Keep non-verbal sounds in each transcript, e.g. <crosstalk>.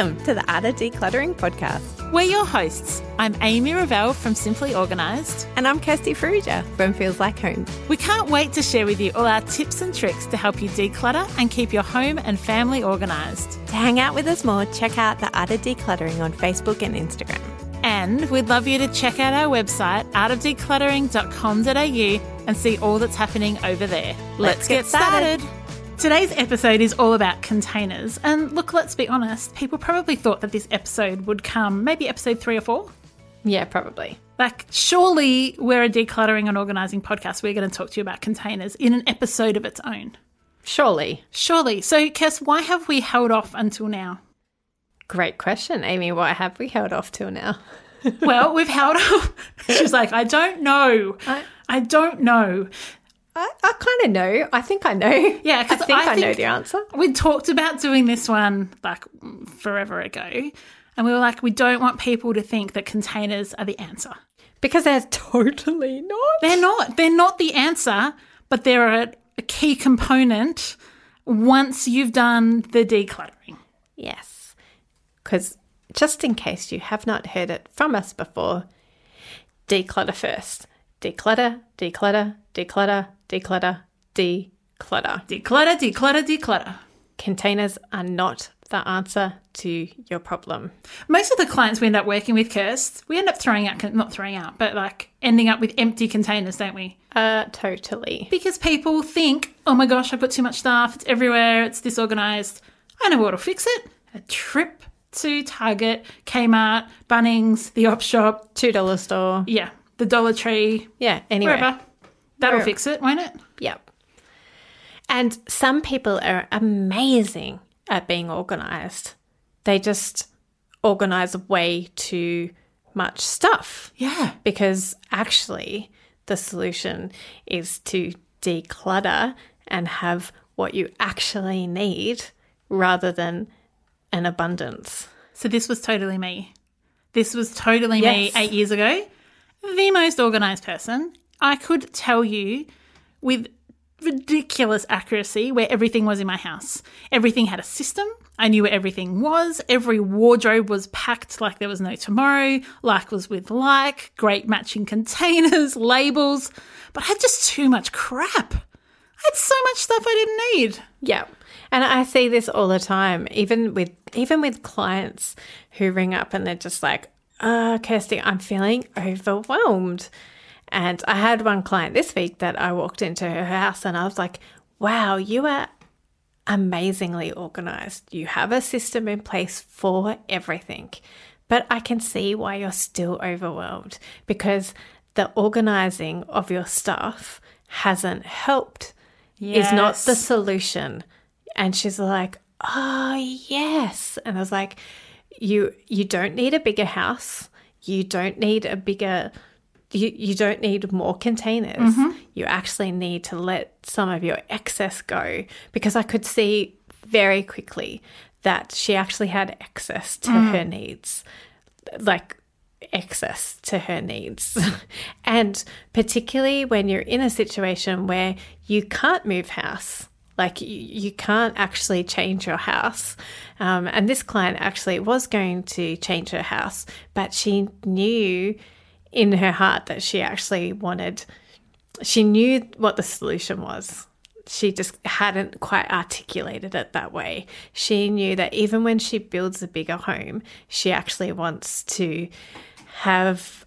Welcome to the Art of Decluttering podcast. We're your hosts. I'm Amy Revell from Simply Organised. And I'm Kirsty Farrugia from Feels Like Home. We can't wait to share with you all our tips and tricks to help you declutter and keep your home and family organised. To hang out with us more, check out the Art of Decluttering on Facebook and Instagram. And we'd love you to check out our website, artofdecluttering.com.au, and see all that's happening over there. Let's get started. Today's episode is all about containers. And look, let's be honest, people probably thought that this episode would come maybe episode three or four. Yeah, probably. Like, surely we're a decluttering and organising podcast. We're going to talk to you about containers in an episode of its own. Surely. Surely. So, Kess, why have we held off until now? Great question, Amy. Why have we held off till now? well, we've held off. <laughs> She's like, I don't know. I- I don't know. I, I kind of know. I think I know. Yeah, <laughs> I think I, know the answer. We talked about doing this one like forever ago, and we were like, we don't want people to think that containers are the answer. Because they're totally not. They're not. They're not the answer, but they're a, a key component once you've done the decluttering. Yes. Because just in case you have not heard it from us before, declutter first. Declutter, declutter, declutter, declutter, declutter. Declutter, declutter, declutter. Containers are not the answer to your problem. Most of the clients we end up working with, Kirst, we end up throwing out, not throwing out, but like ending up with empty containers, don't we? Uh, totally. Because people think, oh my gosh, I put too much stuff, it's everywhere, it's disorganized. I know what'll fix it. A trip to Target, Kmart, Bunnings, the op shop, $2 store. yeah, the Dollar Tree, Yeah, anywhere. wherever. That'll fix it, won't it? Yep. And some people are amazing at being organized. They just organize way too much stuff Yeah. because actually the solution is to declutter and have what you actually need rather than an abundance. So this was totally me. This was totally Yes. me eight years ago. The most organized person. I could tell you with ridiculous accuracy where everything was in my house. Everything had a system. I knew where everything was. Every wardrobe was packed like there was no tomorrow. Like was with like, great matching containers, <laughs> labels. But I had just too much crap. I had so much stuff I didn't need. Yeah. And I see this all the time, even with even with clients who ring up and they're just like, uh, Kirsty, I'm feeling overwhelmed. And I had one client this week that I walked into her house and I was like, wow, you are amazingly organized. You have a system in place for everything. But I can see why you're still overwhelmed because the organizing of your stuff hasn't helped is not the solution. And she's like, "Oh, yes." And I was like, "You you don't need a bigger house. You don't need a bigger you, you don't need more containers. You actually need to let some of your excess go because I could see very quickly that she actually had excess to her needs. Like excess to her needs. and particularly when you're in a situation where you can't move house, like you, you can't actually change your house. Um, and this client actually was going to change her house, but she knew in her heart that she actually wanted, she knew what the solution was. She just hadn't quite articulated it that way. She knew that even when she builds a bigger home, she actually wants to have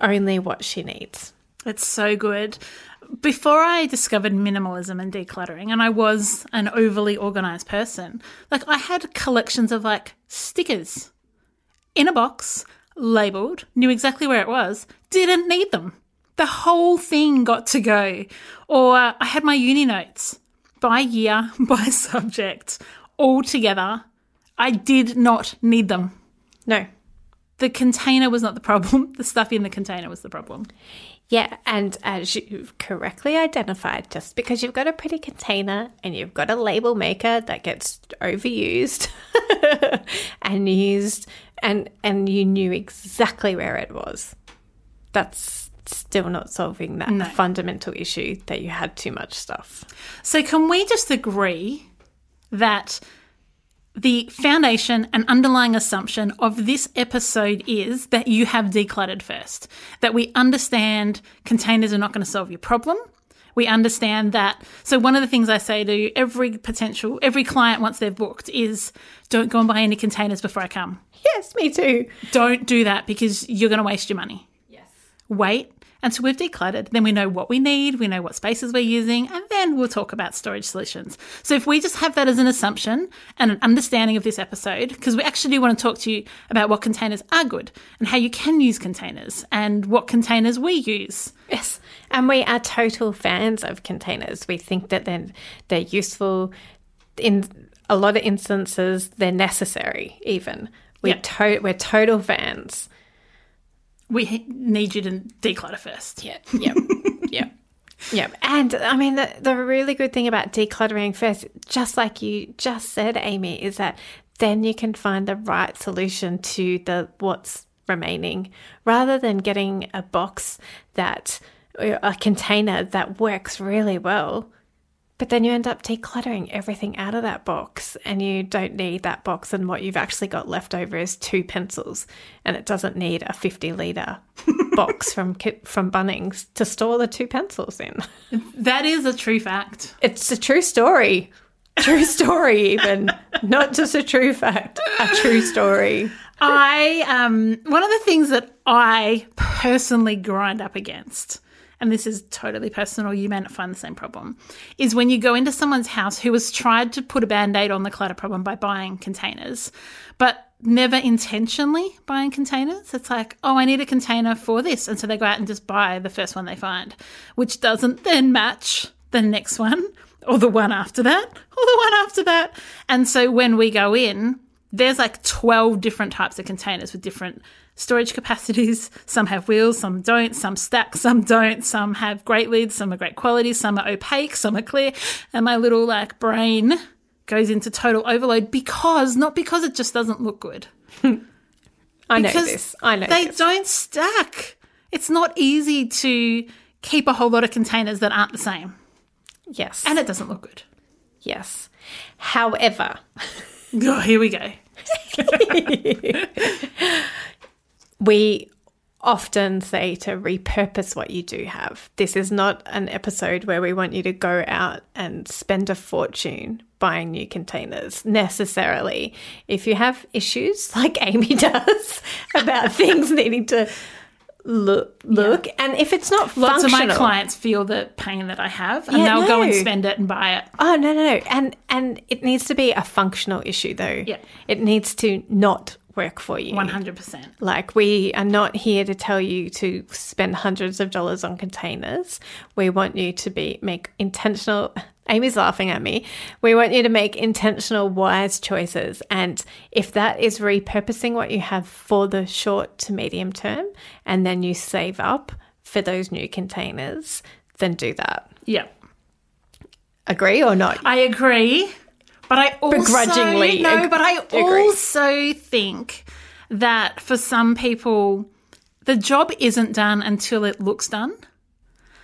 only what she needs. It's so good. Before I discovered minimalism and decluttering, and I was an overly organized person, like I had collections of like stickers in a box, labeled, knew exactly where it was, didn't need them. The whole thing got to go. Or uh, I had my uni notes by year, <laughs> by subject, all together. I did not need them. No. The container was not the problem. <laughs> The stuff in the container was the problem. Yeah, and uh, as you've correctly identified, just because you've got a pretty container and you've got a label maker that gets overused <laughs> and used and and you knew exactly where it was, that's still not solving that No. fundamental issue that you had too much stuff. So, can we just agree that the foundation and underlying assumption of this episode is that you have decluttered first? That we understand containers are not going to solve your problem. We understand that. So, one of the things I say to every potential, every client once they've booked is don't go and buy any containers before I come. Yes, me too. Don't do that because you're going to waste your money. Yes. wait until we've decluttered. Then we know what we need, we know what spaces we're using, and then we'll talk about storage solutions. So if we just have that as an assumption and an understanding of this episode, because we actually do want to talk to you about what containers are good and how you can use containers and what containers we use. Yes, and we are total fans of containers. We think that they're they're useful. In a lot of instances, they're necessary. Even we Yeah. to- we're total fans. We need you to declutter first. Yeah, yep, yep, yep. And I mean, the, the really good thing about decluttering first, just like you just said, Amy, is that then you can find the right solution to the what's remaining, rather than getting a box that a container that works really well. But then you end up decluttering everything out of that box, and you don't need that box. And what you've actually got left over is two pencils, and it doesn't need a fifty liter <laughs> box from from Bunnings to store the two pencils in. That is a true fact. It's a true story, true <laughs> story, even not just a true fact, a true story. I um one of the things that I personally grind up against, and this is totally personal, you may not find the same problem, is when you go into someone's house who has tried to put a band-aid on the clutter problem by buying containers, but never intentionally buying containers. It's like, oh, I need a container for this. And so they go out and just buy the first one they find, which doesn't then match the next one or the one after that or the one after that. And so when we go in, there's like 12 different types of containers with different storage capacities. <laughs> Some have wheels, some don't, some stack, <laughs> some don't, some have great lids, some are great quality, some are opaque, some are clear. And my little like brain goes into total overload because, not because it just doesn't look good. <laughs> I know this. I know They this. don't stack. It's not easy to keep a whole lot of containers that aren't the same. Yes, And it doesn't look good. yes. However, Oh, here we go. We often say to repurpose what you do have. This is not an episode where we want you to go out and spend a fortune buying new containers necessarily. If you have issues <laughs> like Amy does <laughs> about things needing to look look and if it's not Lots functional, of my clients feel the pain that I have and Yeah, they'll go and spend it and buy it. Oh no, no, no. And and it needs to be a functional issue though. Yeah. It needs to not work for you. 100%. Like, we are not here to tell you to spend hundreds of dollars on containers. We want you to be make intentional. Amy's laughing at me. We want you to make intentional, wise choices. And if that is repurposing what you have for the short to medium term, and then you save up for those new containers, then do that. Yeah. Agree or not? I agree. But I also Begrudgingly no, but I agree. also think that for some people the job isn't done until it looks done.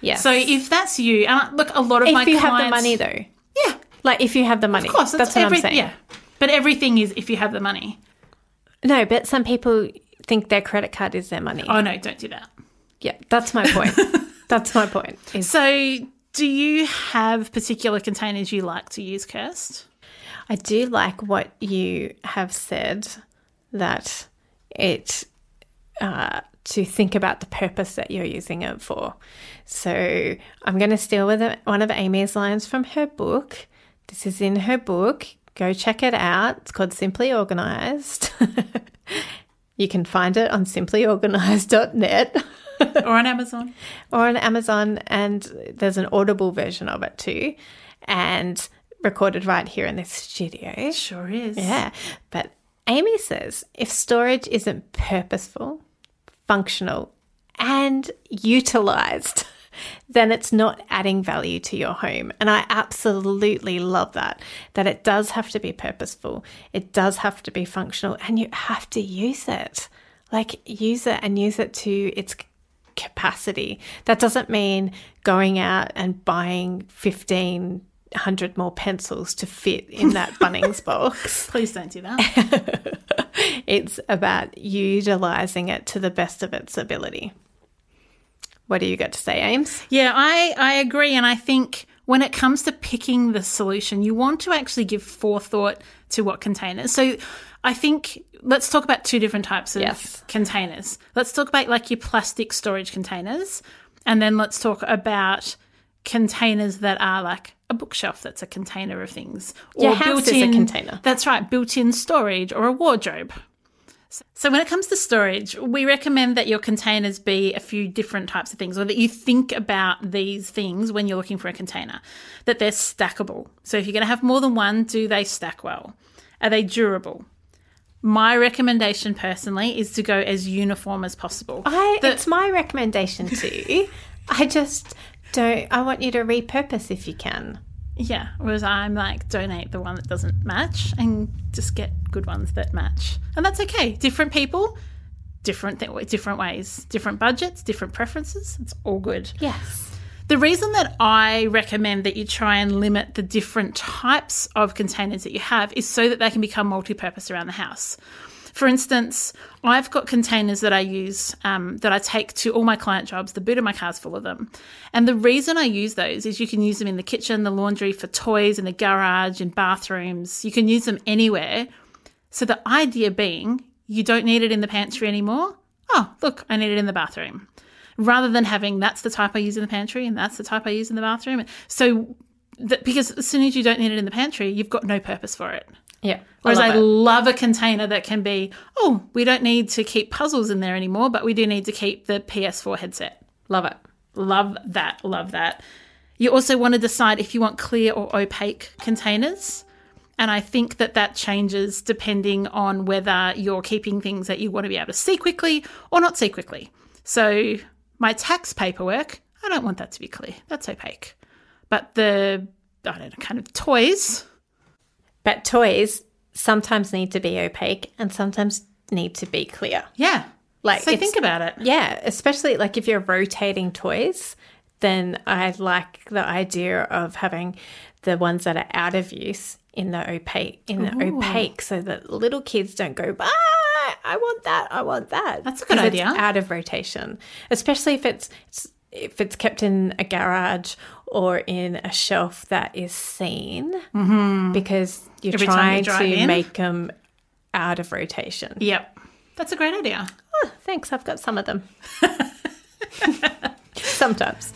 Yeah. So if that's you, and look, a lot of my if you have the money, though, yeah, like if you have the money, of course, that's what every- I'm saying. Yeah, but everything is if you have the money. No, but some people think their credit card is their money. Oh no, don't do that. Yeah, that's my point. <laughs> that's my point. Is So, do you have particular containers you like to use, Kirst? I do like what you have said that it uh, to think about the purpose that you're using it for. So I'm going to steal with one of Amy's lines from her book. This is in her book. Go check it out. It's called Simply Organised. <laughs> you can find it on simplyorganized.net. <laughs> or on Amazon? or on Amazon, and there's an audible version of it too, and recorded right here in this studio. Sure is. Yeah, but Amy says if storage isn't purposeful, functional, and utilized, <laughs> then it's not adding value to your home. And I absolutely love that, that it does have to be purposeful, it does have to be functional, and you have to use it. Like, use it and use it to its capacity. That doesn't mean going out and buying 1500 more pencils to fit in that Bunnings <laughs> box. Please don't do that. <laughs> It's about utilizing it to the best of its ability. What do you got to say, Ames? Yeah, I, I agree. And I think when it comes to picking the solution, you want to actually give forethought to what containers. So I think let's talk about two different types of Yes. containers. Let's talk about like your plastic storage containers. And then let's talk about containers that are like a bookshelf that's a container of things. Your house is a container. That's right, built in storage or a wardrobe. So, when it comes to storage, we recommend that your containers be a few different types of things, or that you think about these things when you're looking for a container, that they're stackable. So, if you're going to have more than one, do they stack well? Are they durable? My recommendation personally is to go as uniform as possible. I, The- it's my recommendation too. <laughs> I just don't, I want you to repurpose if you can. Yeah, whereas I'm like, donate the one that doesn't match and just get good ones that match. And that's okay. Different people, different th- different ways, different budgets, different preferences. It's all good. Yes. The reason that I recommend that you try and limit the different types of containers that you have is so that they can become multi purpose around the house. For instance, I've got containers that I use um, that I take to all my client jobs. The boot of my car's full of them. And the reason I use those is you can use them in the kitchen, the laundry, for toys, in the garage, in bathrooms. You can use them anywhere. So the idea being you don't need it in the pantry anymore. Oh, look, I need it in the bathroom. Rather than having that's the type I use in the pantry and that's the type I use in the bathroom. So, that, because as soon as you don't need it in the pantry, you've got no purpose for it. Yeah. Whereas I, love it. love a container that can be, oh, we don't need to keep puzzles in there anymore, but we do need to keep the PS4 headset. love it. Love that. Love that. You also want to decide if you want clear or opaque containers. And I think that that changes depending on whether you're keeping things that you want to be able to see quickly or not see quickly. So, my tax paperwork, I don't want that to be clear. That's opaque. But the, I don't know, kind of toys, But toys sometimes need to be opaque and sometimes need to be clear. yeah. Like, so think about it. Yeah, especially like if you're rotating toys, then I like the idea of having the ones that are out of use in the opaque in the opaque so that little kids don't go, ah, I want that, I want that. That's a good idea. out of rotation, especially if it's, it's if it's kept in a garage or in a shelf that is seen, mm-hmm. because you're Every time you trying to in. make them out of rotation. Yep. That's a great idea. Oh, thanks, I've got some of them. <laughs> Sometimes.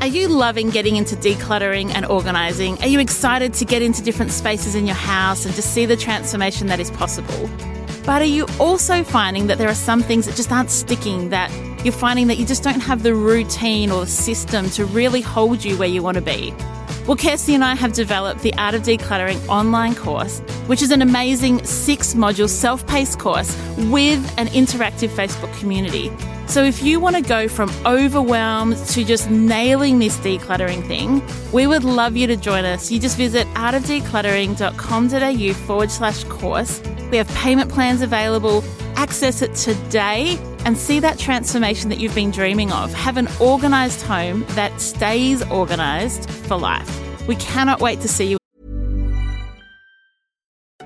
Are you loving getting into decluttering and organising? Are you excited to get into different spaces in your house and to see the transformation that is possible? But are you also finding that there are some things that just aren't sticking, that you're finding that you just don't have the routine or system to really hold you where you want to be? Well, Kirsty and I have developed the Art of Decluttering online course, which is an amazing six module self paced course with an interactive Facebook community. So if you want to go from overwhelmed to just nailing this decluttering thing, we would love you to join us. You just visit artofdecluttering.com.au forward slash course. We have payment plans available. Access it today and see that transformation that you've been dreaming of. Have an organized home that stays organized for life. We cannot wait to see you.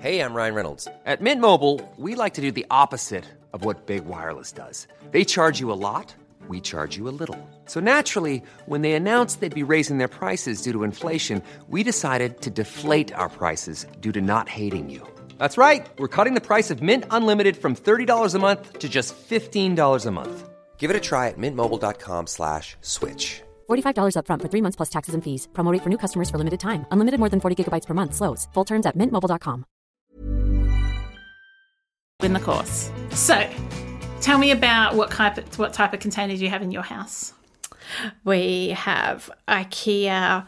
Hey, I'm Ryan Reynolds. At Mint Mobile, we like to do the opposite of what Big Wireless does. They charge you a lot, we charge you a little. So naturally, when they announced they'd be raising their prices due to inflation, we decided to deflate our prices due to not hating you. That's right. We're cutting the price of Mint Unlimited from $30 a month to just $15 a month. Give it a try at mintmobile.com slash switch. $45 upfront for three months plus taxes and fees. Promo for new customers for limited time. Unlimited more than 40 gigabytes per month. Slows. Full terms at mintmobile.com. in the course. So, tell me about what type of, what type of containers you have in your house. We have IKEA.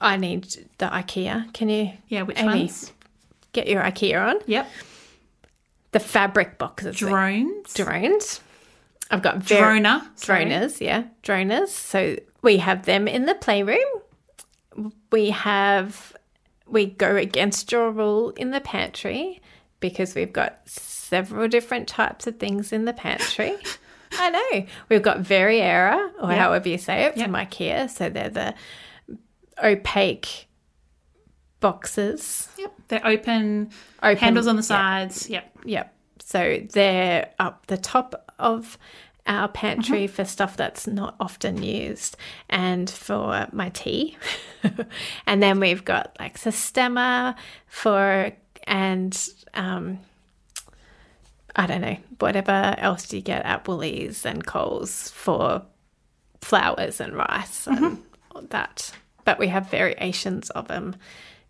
I need the IKEA. Can you? Yeah, which Amy, ones? Get your IKEA on. Yep. The fabric boxes. Drones. drones. I've got Drona, sorry. Dronas, yeah, Dronas. So we have them in the playroom. We have we go against your rule in the pantry because we've got several different types of things in the pantry. <laughs> I know. We've got Variera, or Yep. however you say it, from Yep. IKEA. So they're the opaque boxes. Yep. They're open, Open, handles on the sides. Yep. Yep. So they're up the top of our pantry Mm-hmm. for stuff that's not often used and for my tea. <laughs> and then we've got like Sistema for, and um, I don't know, whatever else do you get at Woolies and Coles for flours and rice and Mm-hmm. all that. But we have variations of them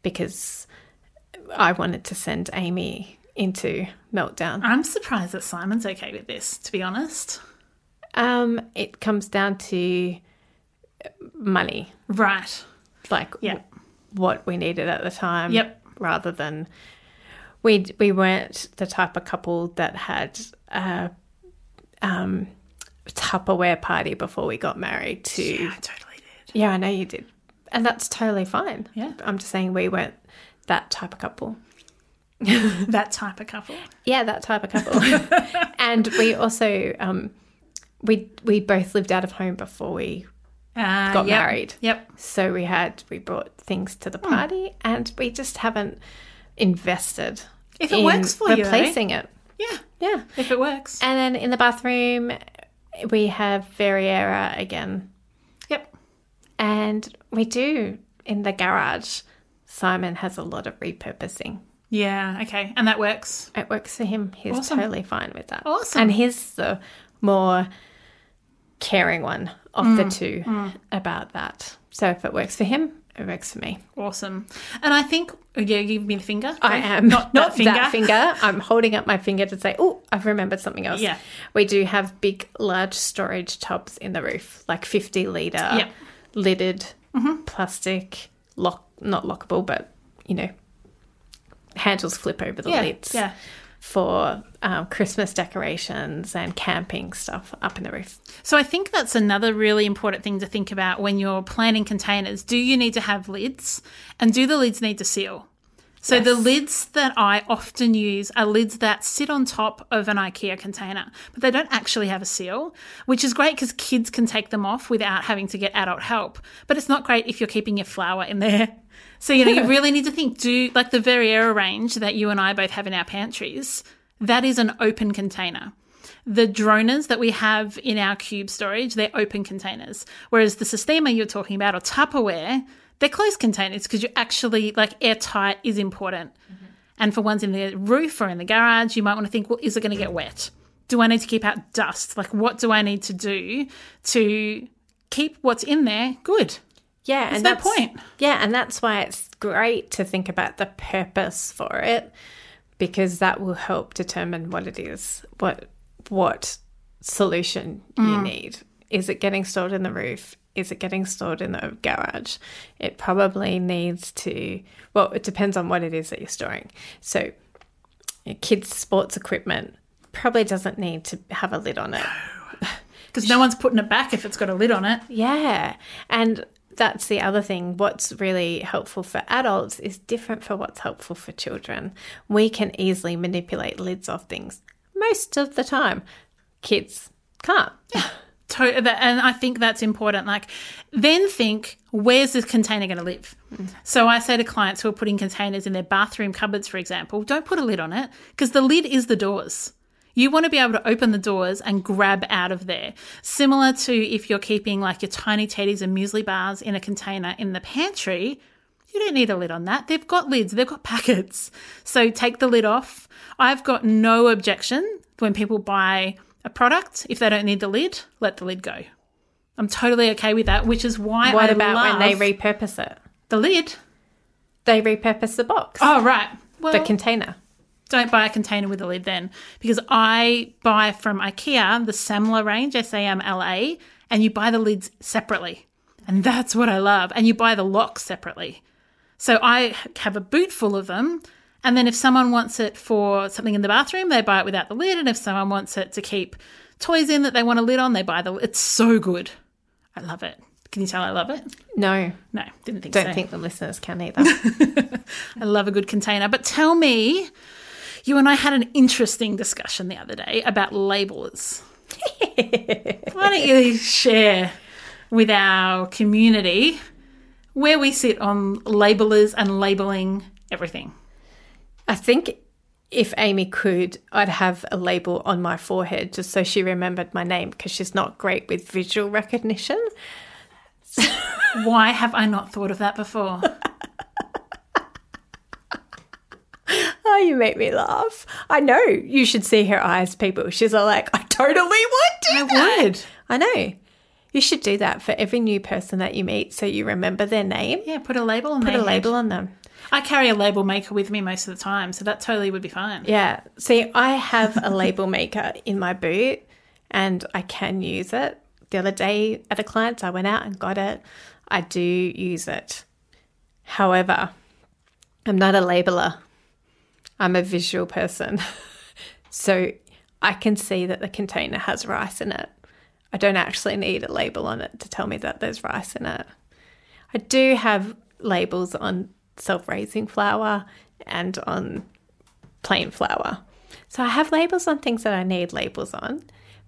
because I wanted to send Amy into meltdown. I'm surprised that Simon's okay with this, to be honest. Um, it comes down to money, Right. like Yeah. what we needed at the time. Yep. Rather than we we weren't the type of couple that had a um, Tupperware party before we got married. To Yeah, I totally did. yeah, I know you did, and that's totally fine. Yeah. I'm just saying we weren't that type of couple. <laughs> <laughs> That type of couple. Yeah, that type of couple. <laughs> and we also um, we we both lived out of home before we Uh, got yep. married. Yep. So we had we brought things to Hmm. the party, and we just haven't invested. If it works for you, eh? replacing it. Yeah. Yeah, If it works. and then in the bathroom, we have Variera again. And we do in the garage. Simon has a lot of repurposing. Yeah. Okay. And that works. It works for him. He's Awesome. totally fine with that. Awesome. And he's the more caring one of Mm, the two about that. So if it works for him, it works for me. Awesome. And I think, oh, yeah, give me the finger. I am Not, <laughs> that finger. that finger. I'm holding up my finger to say, "Oh, I've remembered something else." Yeah. we do have big, large storage tubs in the roof, like 50 liter, Yep. Mm-hmm. lidded plastic, lock not lockable, but you know, handles flip over the Yeah. lids. Yeah. For um, Christmas decorations and camping stuff up in the roof. So I think that's another really important thing to think about when you're planning containers. Do you need to have lids? And do the lids need to seal? So the lids that I often use are lids that sit on top of an IKEA container, but they don't actually have a seal, which is great because kids can take them off without having to get adult help. But it's not great if you're keeping your flour in there. <laughs> So you know you <laughs> really need to think. Do like the Variera range that you and I both have in our pantries. That is an open container. The Dronas that we have in our cube storage, they're open containers. Whereas the Sistema you're talking about or Tupperware, they're closed containers because you actually like airtight is important. And for ones in the roof or in the garage, you might want to think, well, is it going to get wet? Do I need to keep out dust? Like, what do I need to do to keep what's in there good? Yeah, and no that's point. Yeah, and that's why it's great to think about the purpose for it because that will help determine what it is, what what solution Mm. you need. Is it getting stored in the roof? Is it getting stored in the garage? It probably needs to. Well, it depends on what it is that you're storing. So, kids' sports equipment probably doesn't need to have a lid on it. Because no one's putting it back if it's got a lid on it. Yeah. And that's the other thing. What's really helpful for adults is different for what's helpful for children. We can easily manipulate lids off things most of the time. Kids can't. <laughs> To- that- and I think that's important. Like, then think, where's this container going to live? Mm. So I say to clients who are putting containers in their bathroom cupboards, for example, don't put a lid on it because the lid is the doors. You want to be able to open the doors and grab out of there. Similar to if you're keeping like your tiny teddies and muesli bars in a container in the pantry, you don't need a lid on that. They've got lids, they've got <laughs> packets. So take the lid off. I've got no objection when people buy a product. If they don't need the lid, let the lid go. I'm totally okay with that, which is why What I about when they repurpose it? the lid. They repurpose the box, Oh, right. Well, the container. don't buy a container with a lid then because I buy from IKEA the Samla range, S A M L A, and you buy the lids separately. And that's what I love. And you buy the locks separately. So I have a boot full of them And then if someone wants it for something in the bathroom, they buy it without the lid. And if someone wants it to keep toys in that they want a lid on, they buy the. It's so good. I love it. Can you tell I love it? No, No, didn't think don't so. think the listeners can either. <laughs> I love a good container. But tell me, you and I had an interesting discussion the other day about labels. <laughs> Why don't you share with our community where we sit on labelers and labeling everything? I think if Amy could, I'd have a label on my forehead just so she remembered my name because she's not great with visual recognition. <laughs> Why have I not thought of that before? <laughs> Oh, you make me laugh. I know you should see her eyes, people. She's all like, I totally would do I that. would. I know. You should do that for every new person that you meet so you remember their name. Yeah, put a label on them. Put a label on them. I carry a label maker with me most of the time, so that totally would be fine. Yeah. See, I have a label maker in my boot and I can use it. The other day at a client's, I went out and got it. I do use it. However, I'm not a labeler, I'm a visual person. <laughs> so I can see that the container has rice in it. I don't actually need a label on it to tell me that there's rice in it. I do have labels on self raising flour and on plain flour. So I have labels on things that I need labels on,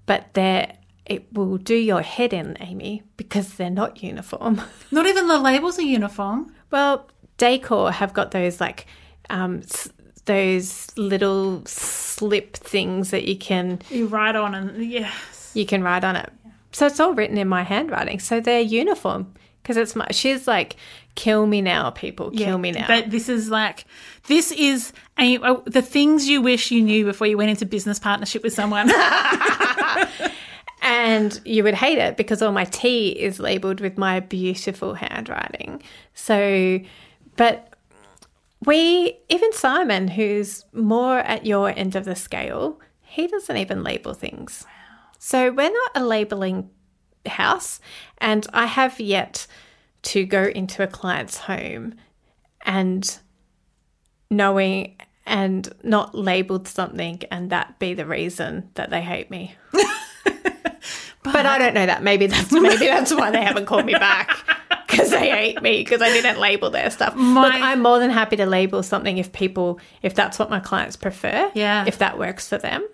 but they're it will do your head in, Amy, because they're not uniform. <laughs> Not even the labels are uniform. Well, Decor have got those like um, s- those little slip things that you can You write on and yes. you can write on it. So it's all written in my handwriting. So they're uniform because it's my. She's like, kill me now, people, kill me now. But this is like, this is a, uh, the things you wish you knew before you went into business partnership with someone. <laughs> And you would hate it because all my tea is labeled with my beautiful handwriting. So, but we, even Simon, who's more at your end of the scale, he doesn't even label things. So we're not a labeling house. And I have yet to go into a client's home and knowing and not labeled something and that be the reason that they hate me. <laughs> but, I don't know that. Maybe that's maybe that's why they haven't called me back <laughs> because they hate me because I didn't label their stuff. Look, I'm more than happy to label something if people if that's what my clients prefer. Yeah. If that works for them.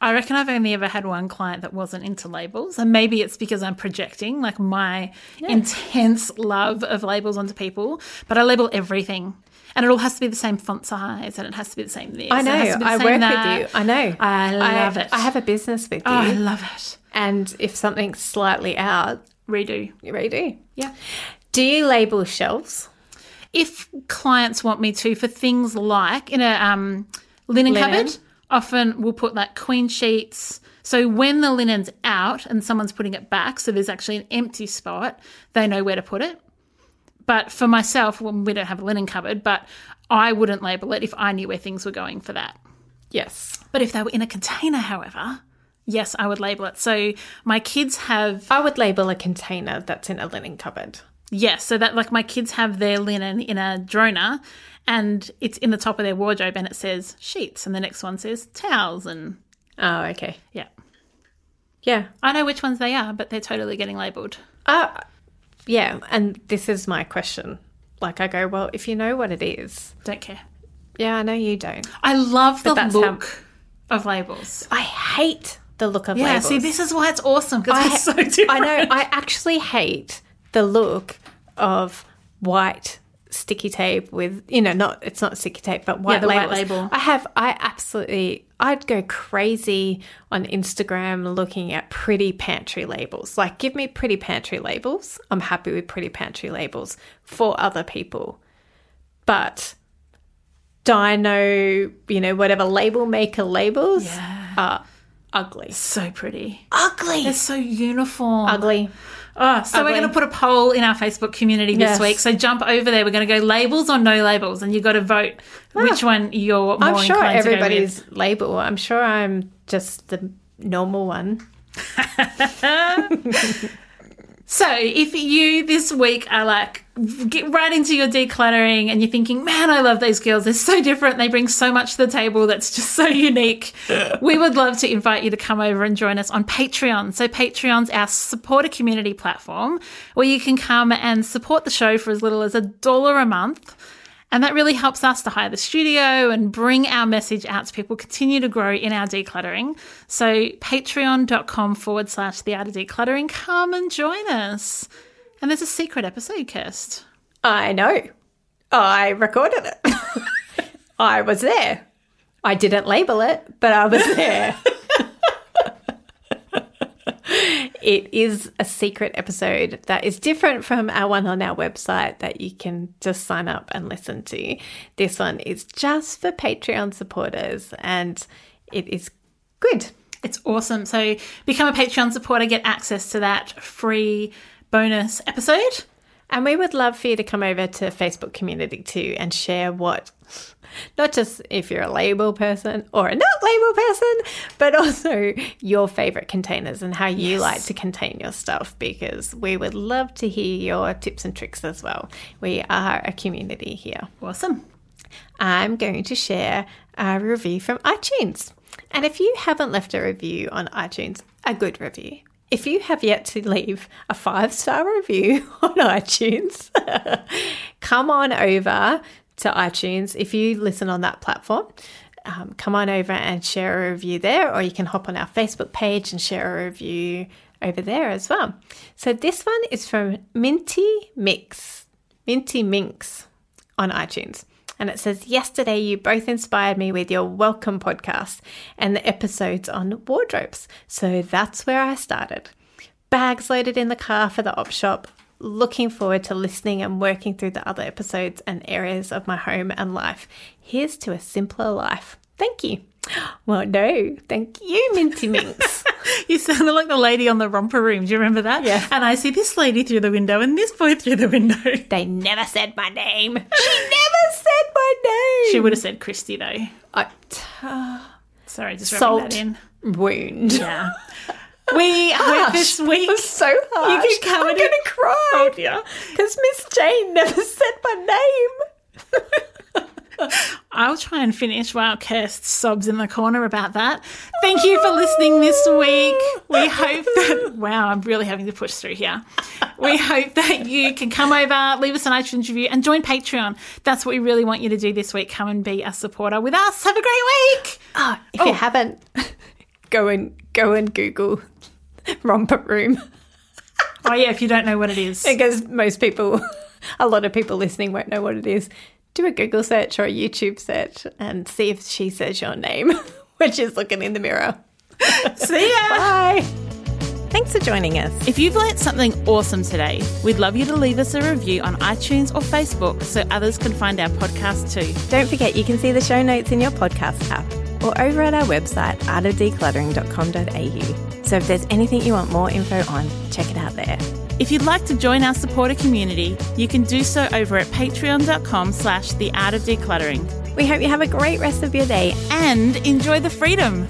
I reckon I've only ever had one client that wasn't into labels, and maybe it's because I'm projecting like my intense love of labels onto people. But I label everything, and it all has to be the same font size, and it has to be the same this. I know. it has to be the I work that. with you. I know. I love it. I have a business with you. Oh, I love it. and if something's slightly out, Redo. you redo. Yeah. Do you label shelves? if clients want me to for things like in a um, linen, Linen. cupboard, often we'll put like queen sheets. So when the linen's out and someone's putting it back, so there's actually an empty spot, they know where to put it. But for myself, well, we don't have a linen cupboard, but I wouldn't label it if I knew where things were going for that. Yes. But if they were in a container, however, yes, I would label it. So my kids have I would label a container that's in a linen cupboard. Yes, so that like my kids have their linen in a Drona and it's in the top of their wardrobe and it says sheets and the next one says towels and Oh, okay. yeah. Yeah. I know which ones they are, but they're totally getting labelled. Uh, yeah. And this is my question. Like, I go, well, if you know what it is, Don't care. yeah, I know you don't. I love the that's how- look of labels. I hate the look of Yeah, labels. Yeah, see, this is why it's awesome because it's so different. <laughs> I know. I actually hate the look of white sticky tape with you know not it's not sticky tape but white the white label. I have I absolutely I'd go crazy on Instagram looking at pretty pantry labels. Like give me pretty pantry labels. I'm happy with pretty pantry labels for other people. But Dymo, you know, whatever label maker labels are ugly. so pretty. Ugly. They're so uniform. ugly. Oh, so we're going to put a poll in our Facebook community this Yes. week. So jump over there. We're going to go labels or no labels, and you've got to vote ah. which one you're more I'm sure inclined to go with. I'm sure everybody's label. I'm sure I'm just the normal one. <laughs> So, if you this week are like, get right into your decluttering and you're thinking, man, I love those girls. They're so different. They bring so much to the table that's just so unique. we would love to invite you to come over and join us on Patreon. So, Patreon's our supporter community platform where you can come and support the show for as little as a dollar a month. And that really helps us to hire the studio and bring our message out to people, continue to grow in our decluttering. So, patreon.com forward slash the art of decluttering. Come and join us. And there's a secret episode, Kirst. I know. I recorded it. <laughs> I was there. I didn't label it, but I was there. <laughs> it is a secret episode that is different from our one on our website that you can just sign up and listen to. This one is just for Patreon supporters and it is good. It's awesome. So become a Patreon supporter, get access to that free bonus episode. And we would love for you to come over to Facebook community too and share what, not just if you're a label person or a not label person, but also your favorite containers and how you Yes. like to contain your stuff because we would love to hear your tips and tricks as well. We are a community here. Awesome. I'm going to share a review from iTunes. And if you haven't left a review on iTunes, a good review. If you have yet to leave a five star review <laughs> on iTunes, <laughs> come on over to iTunes. If you listen on that platform, um, come on over and share a review there, or you can hop on our Facebook page and share a review over there as well. So this one is from Minty Mix, Minty Minx on iTunes. And it says, Yesterday you both inspired me with your Welcome podcast and the episodes on wardrobes. So that's where I started. Bags loaded in the car for the op shop. Looking forward to listening and working through the other episodes and areas of my home and life. Here's to a simpler life. Thank you. <gasps> Well, no, thank you, Minty Minx. <laughs> You sounded like the lady on the romper room. Do you remember that? Yeah. And I see this lady through the window and this boy through the window. they never said my name. She never <laughs> my name. She would have said Christy though. I, uh, Sorry, just Salt. that in. wound. Yeah. We hope this week. was so harsh. You can come I'm and- gonna cry. Oh dear. Because Miss Jane never said my name. <laughs> I'll try and finish while Kirst sobs in the corner about that. Thank you for listening this week. We hope that, <laughs> wow, I'm really having to push through here. We hope that you can come over, leave us an iTunes review, and join Patreon. That's what we really want you to do this week. Come and be a supporter with us. Have a great week. Oh, if you oh. haven't, <laughs> go and go and Google romper room Oh, yeah, if you don't know what it is. <laughs> because most people, a lot of people listening won't know what it is. Do a Google search or a YouTube search and see if she says your name <laughs> when she's looking in the mirror. <laughs> See ya. Bye. Thanks for joining us. If you've learnt something awesome today, we'd love you to leave us a review on iTunes or Facebook so others can find our podcast too. Don't forget you can see the show notes in your podcast app or over at our website, artofdecluttering.com.au. So if there's anything you want more info on, check it out there. If you'd like to join our supporter community, you can do so over at patreon.com slash the art of decluttering We hope you have a great rest of your day and enjoy the freedom.